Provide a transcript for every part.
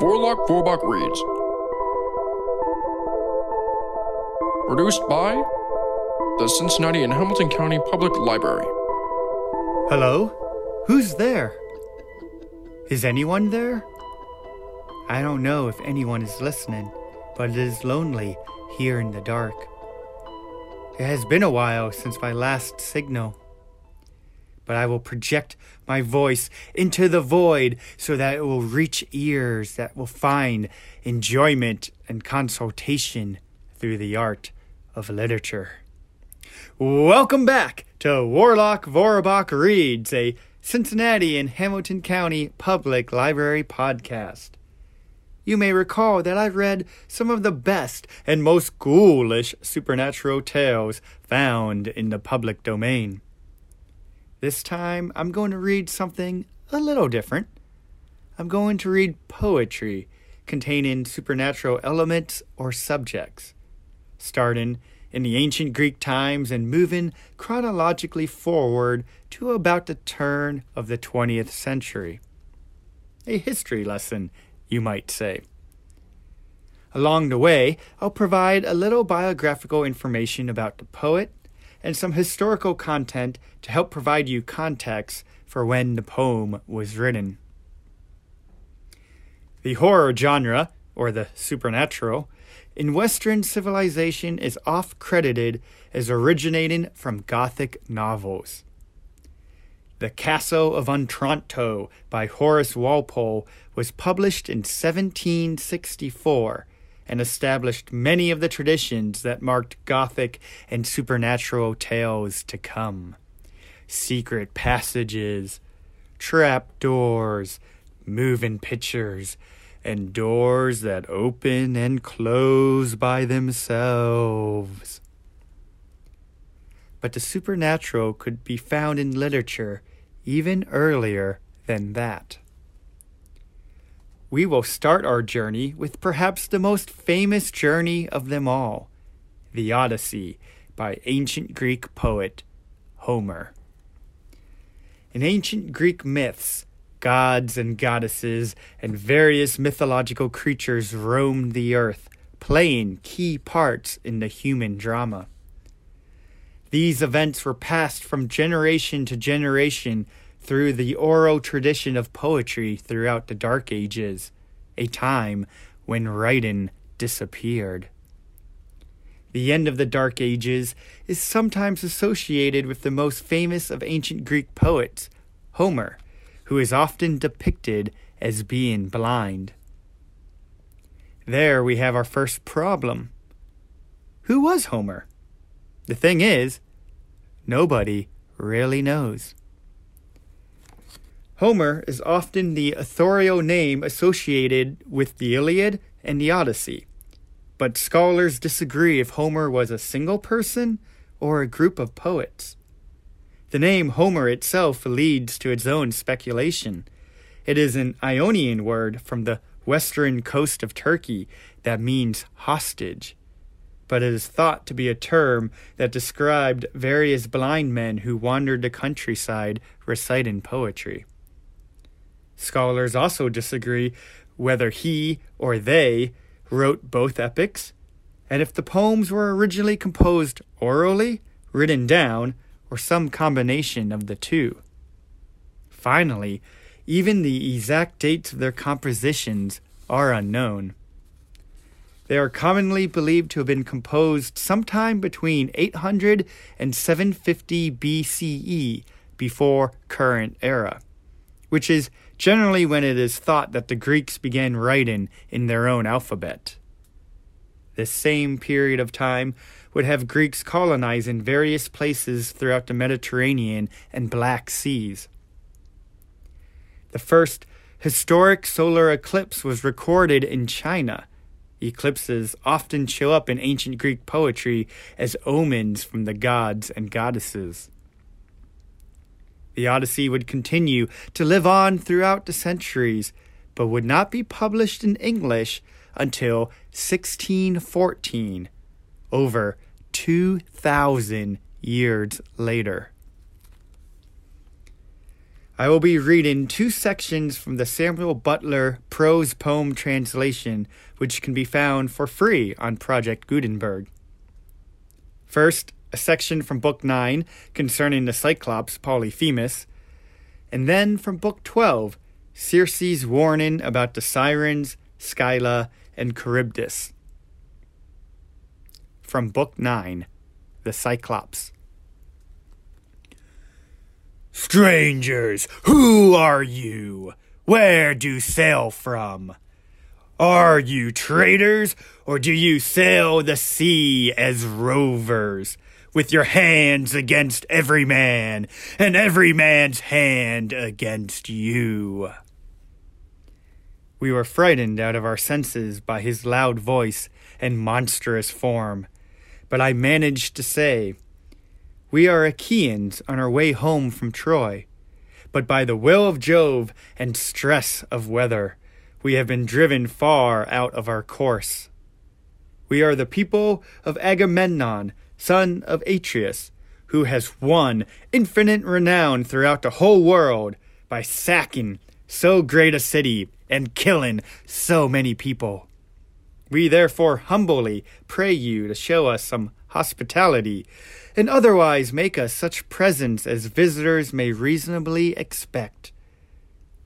Warlock Vorbach Reads. Produced by the Cincinnati and Hamilton County Public Library. Hello? Who's there? Is anyone there? I don't know if anyone is listening, but it is lonely here in the dark. It has been a while since my last signal. But I will project my voice into the void so that it will reach ears that will find enjoyment and consultation through the art of literature. Welcome back to Warlock Vorbach Reads, a Cincinnati and Hamilton County Public Library podcast. You may recall that I've read some of the best and most ghoulish supernatural tales found in the public domain. This time, I'm going to read something a little different. I'm going to read poetry containing supernatural elements or subjects, starting in the ancient Greek times and moving chronologically forward to about the turn of the 20th century. A history lesson you might say. Along the way, I'll provide a little biographical information about the poet and some historical content to help provide you context for when the poem was written. The horror genre, or the supernatural, in Western civilization is oft credited as originating from Gothic novels. The Castle of Otranto by Horace Walpole was published in 1764 and established many of the traditions that marked Gothic and supernatural tales to come. Secret passages, trap doors, moving pictures, and doors that open and close by themselves. But the supernatural could be found in literature even earlier than that. We will start our journey with perhaps the most famous journey of them all the Odyssey by ancient Greek poet Homer. In ancient Greek myths, gods and goddesses and various mythological creatures roamed the earth, playing key parts in the human drama. These events were passed from generation to generation through the oral tradition of poetry throughout the Dark Ages, a time when writing disappeared. The end of the Dark Ages is sometimes associated with the most famous of ancient Greek poets, Homer, who is often depicted as being blind. There we have our first problem. Who was Homer? The thing is, nobody really knows. Homer is often the authorial name associated with the Iliad and the Odyssey, but scholars disagree if Homer was a single person or a group of poets. The name Homer itself leads to its own speculation. It is an Ionian word from the western coast of Turkey that means hostage but it is thought to be a term that described various blind men who wandered the countryside reciting poetry. Scholars also disagree whether he or they wrote both epics, and if the poems were originally composed orally, written down, or some combination of the two. Finally, even the exact dates of their compositions are unknown. They are commonly believed to have been composed sometime between 800 and 750 BCE before current era, which is generally when it is thought that the Greeks began writing in their own alphabet. This same period of time would have Greeks colonizing various places throughout the Mediterranean and Black Seas. The first historic solar eclipse was recorded in China Eclipses often show up in ancient Greek poetry as omens from the gods and goddesses. The Odyssey would continue to live on throughout the centuries, but would not be published in English until 1614, over 2,000 years later. I will be reading two sections from the Samuel Butler prose poem translation, which can be found for free on Project Gutenberg. First, a section from Book 9 concerning the Cyclops Polyphemus, and then from Book 12, Circe's warning about the Sirens, Scylla, and Charybdis. From Book 9, The Cyclops. Strangers, who are you? Where do you sail from? Are you traders, or do you sail the sea as rovers, with your hands against every man, and every man's hand against you? We were frightened out of our senses by his loud voice and monstrous form, but I managed to say, We are Achaeans on our way home from Troy, but by the will of Jove and stress of weather, we have been driven far out of our course. We are the people of Agamemnon, son of Atreus, who has won infinite renown throughout the whole world by sacking so great a city and killing so many people. We therefore humbly pray you to show us some hospitality, and otherwise make us such presents as visitors may reasonably expect.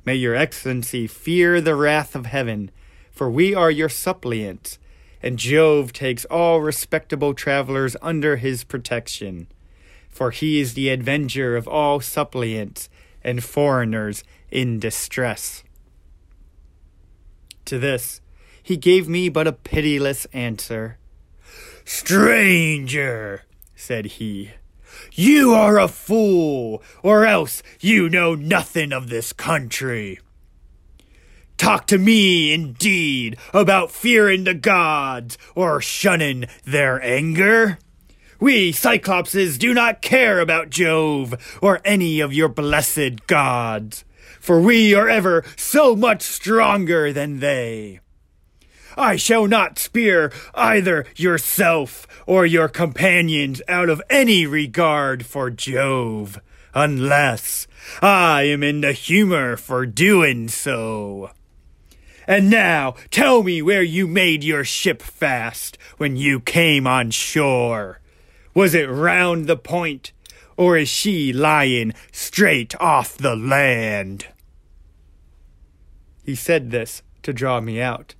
May your excellency fear the wrath of heaven, for we are your suppliants, and Jove takes all respectable travelers under his protection. For he is the avenger of all suppliants and foreigners in distress. To this, he gave me but a pitiless answer. Stranger, said he, you are a fool, or else you know nothing of this country. Talk to me, indeed, about fearing the gods or shunning their anger. We Cyclopses do not care about Jove or any of your blessed gods for we are ever so much stronger than they. I shall not spear either yourself or your companions out of any regard for Jove, unless I am in the humor for doing so. And now tell me where you made your ship fast when you came on shore. Was it round the point or is she lying straight off the land? He said this to draw me out,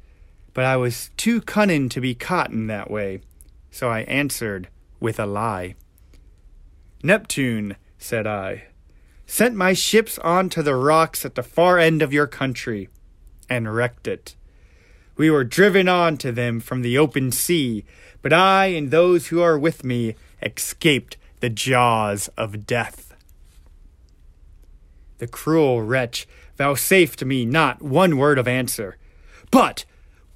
but I was too cunning to be caught in that way, so I answered with a lie. Neptune, said I, sent my ships on to the rocks at the far end of your country, and wrecked it. We were driven on to them from the open sea, but I and those who are with me escaped the jaws of death. The cruel wretch vouchsafed me not one word of answer, but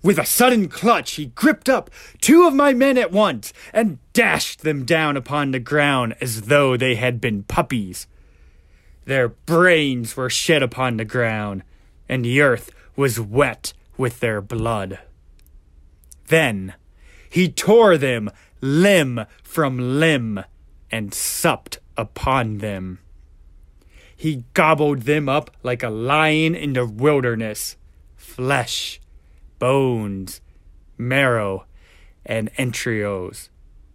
with a sudden clutch he gripped up two of my men at once and dashed them down upon the ground as though they had been puppies. Their brains were shed upon the ground, and the earth was wet with their blood. Then he tore them limb from limb and supped upon them. He gobbled them up like a lion in the wilderness flesh, bones, marrow, and entrails,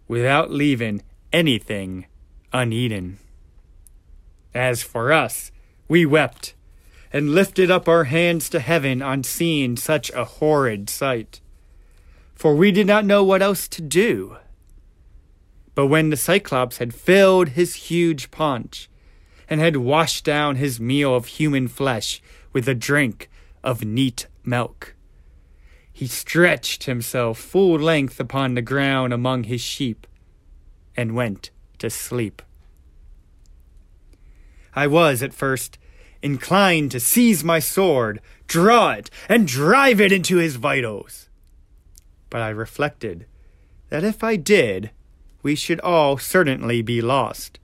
without leaving anything uneaten. As for us, we wept and lifted up our hands to heaven on seeing such a horrid sight, for we did not know what else to do. But when the Cyclops had filled his huge paunch and had washed down his meal of human flesh with a drink of neat milk, he stretched himself full length upon the ground among his sheep and went to sleep. I was at first inclined to seize my sword, draw it, and drive it into his vitals. But I reflected that if I did, we should all certainly be lost.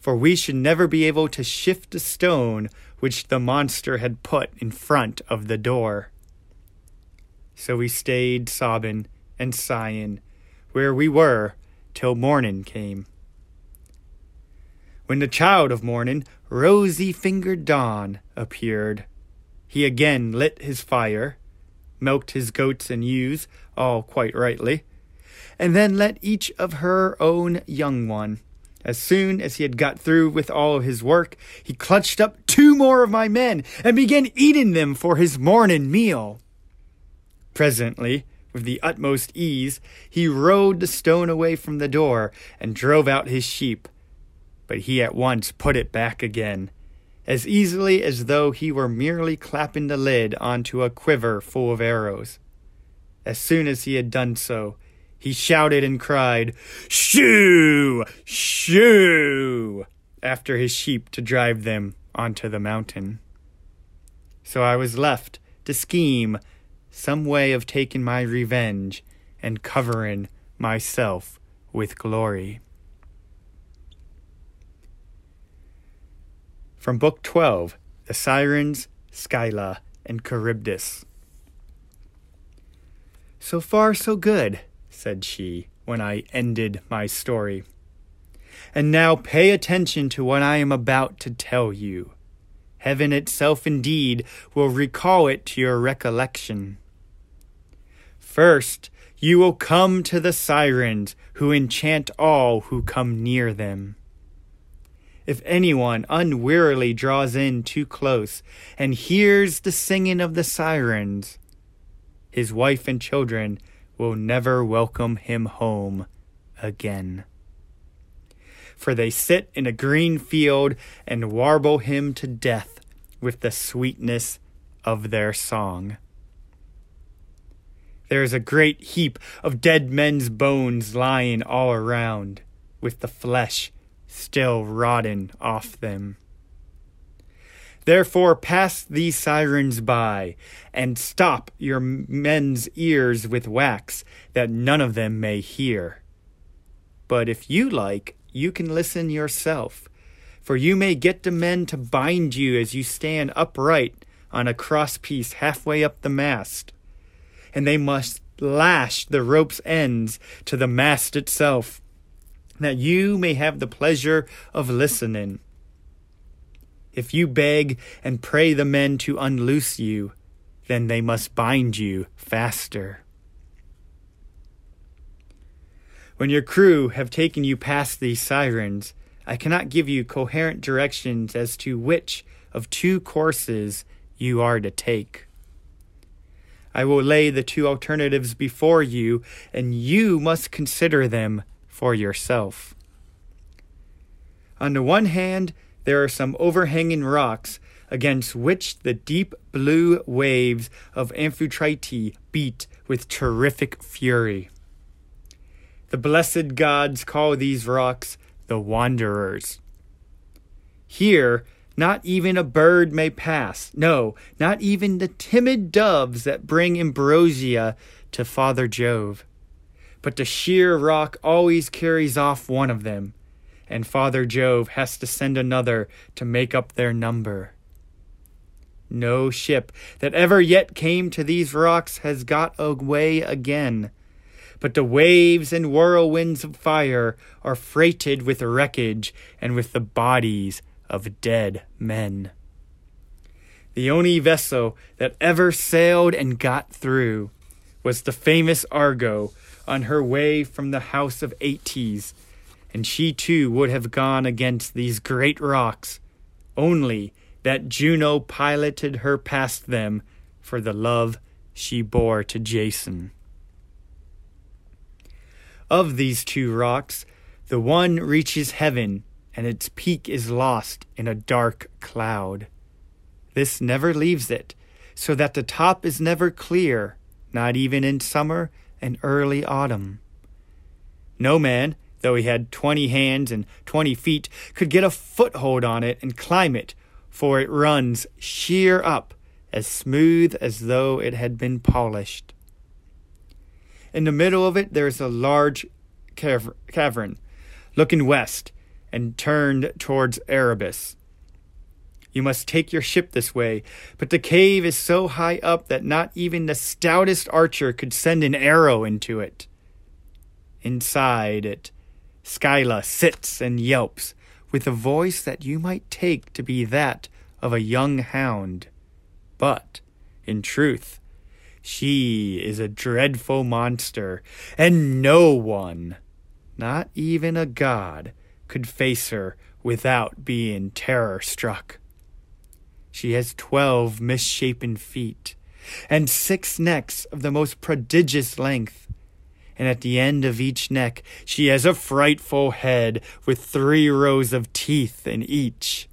For we should never be able to shift a stone which the monster had put in front of the door. So we stayed sobbing and sighing where we were till morning came. When the child of morning, rosy fingered dawn, appeared, he again lit his fire, milked his goats and ewes, all quite rightly, and then let each of her own young one. As soon as he had got through with all his work, he clutched up two more of my men and began eating them for his morning meal. Presently, with the utmost ease, he rolled the stone away from the door and drove out his sheep. But he at once put it back again, as easily as though he were merely clapping the lid onto a quiver full of arrows. As soon as he had done so, he shouted and cried, Shoo! Shoo! after his sheep to drive them onto the mountain. So I was left to scheme some way of taking my revenge and covering myself with glory. From Book 12 The Sirens, Scylla, and Charybdis. So far, so good, said she, when I ended my story. And now pay attention to what I am about to tell you. Heaven itself indeed will recall it to your recollection. First, you will come to the sirens who enchant all who come near them. If anyone unwearily draws in too close and hears the singing of the sirens, his wife and children will never welcome him home again. For they sit in a green field and warble him to death with the sweetness of their song. There is a great heap of dead men's bones lying all around, with the flesh still rotting off them. Therefore, pass these sirens by, and stop your men's ears with wax, that none of them may hear. But if you like, you can listen yourself, for you may get the men to bind you as you stand upright on a crosspiece halfway up the mast and they must lash the rope's ends to the mast itself, that you may have the pleasure of listening. If you beg and pray the men to unloose you, then they must bind you faster. When your crew have taken you past these sirens, I cannot give you coherent directions as to which of two courses you are to take. I will lay the two alternatives before you, and you must consider them for yourself. On the one hand, there are some overhanging rocks against which the deep blue waves of Amphitrite beat with terrific fury. The blessed gods call these rocks the Wanderers. Here, not even a bird may pass. No, not even the timid doves that bring ambrosia to Father Jove. But the sheer rock always carries off one of them, and Father Jove has to send another to make up their number. No ship that ever yet came to these rocks has got away again. But the waves and whirlwinds of fire are freighted with wreckage and with the bodies of dead men. The only vessel that ever sailed and got through was the famous Argo on her way from the house of Aeetes, and she too would have gone against these great rocks, only that Juno piloted her past them for the love she bore to Jason. Of these two rocks, the one reaches heaven and its peak is lost in a dark cloud. This never leaves it, so that the top is never clear, not even in summer and early autumn. No man, though he had twenty hands and twenty feet, could get a foothold on it and climb it, for it runs sheer up, as smooth as though it had been polished. In the middle of it there is a large cavern, looking west, and turned towards Erebus. You must take your ship this way, but the cave is so high up that not even the stoutest archer could send an arrow into it. Inside it, Scylla sits and yelps, with a voice that you might take to be that of a young hound. But, in truth, she is a dreadful monster, and no one, not even a god, could face her without being terror struck. She has twelve misshapen feet, and six necks of the most prodigious length. And at the end of each neck she has a frightful head with three rows of teeth in each,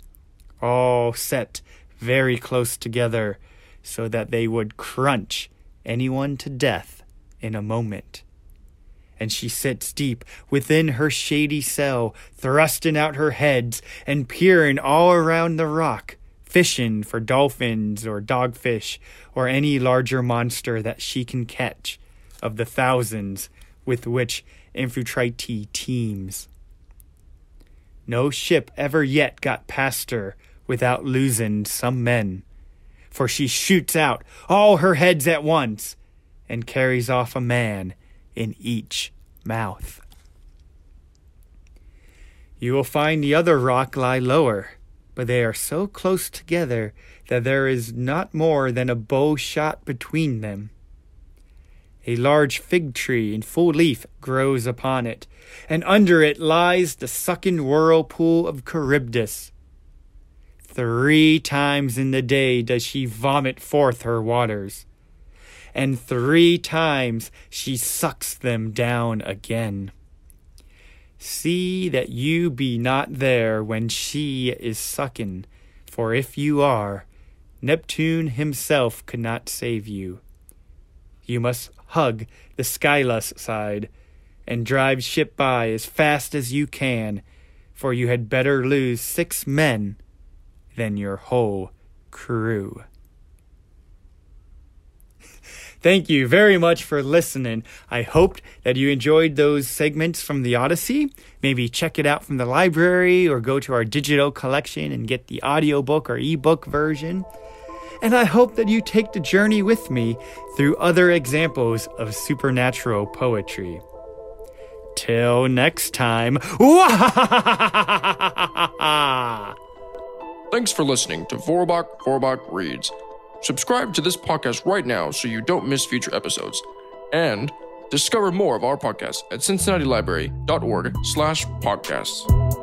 all set very close together so that they would crunch anyone to death in a moment. And she sits deep within her shady cell, thrusting out her heads and peering all around the rock, fishing for dolphins or dogfish or any larger monster that she can catch of the thousands with which Amphitrite teems. No ship ever yet got past her without losing some men for she shoots out all her heads at once and carries off a man in each mouth. You will find the other rock lie lower, but they are so close together that there is not more than a bow shot between them. A large fig tree in full leaf grows upon it, and under it lies the sucking whirlpool of Charybdis, Three times in the day does she vomit forth her waters, and three times she sucks them down again. See that you be not there when she is sucking, for if you are, Neptune himself could not save you. You must hug the Scylla's side and drive ship by as fast as you can, for you had better lose six men than your whole crew. Thank you very much for listening. I hoped that you enjoyed those segments from the Odyssey. Maybe check it out from the library or go to our digital collection and get the audiobook or ebook version. And I hope that you take the journey with me through other examples of supernatural poetry. Till next time. Thanks for listening to Warlock Vorbach Reads. Subscribe to this podcast right now so you don't miss future episodes. And discover more of our podcasts at cincinnatilibrary.org slash podcasts.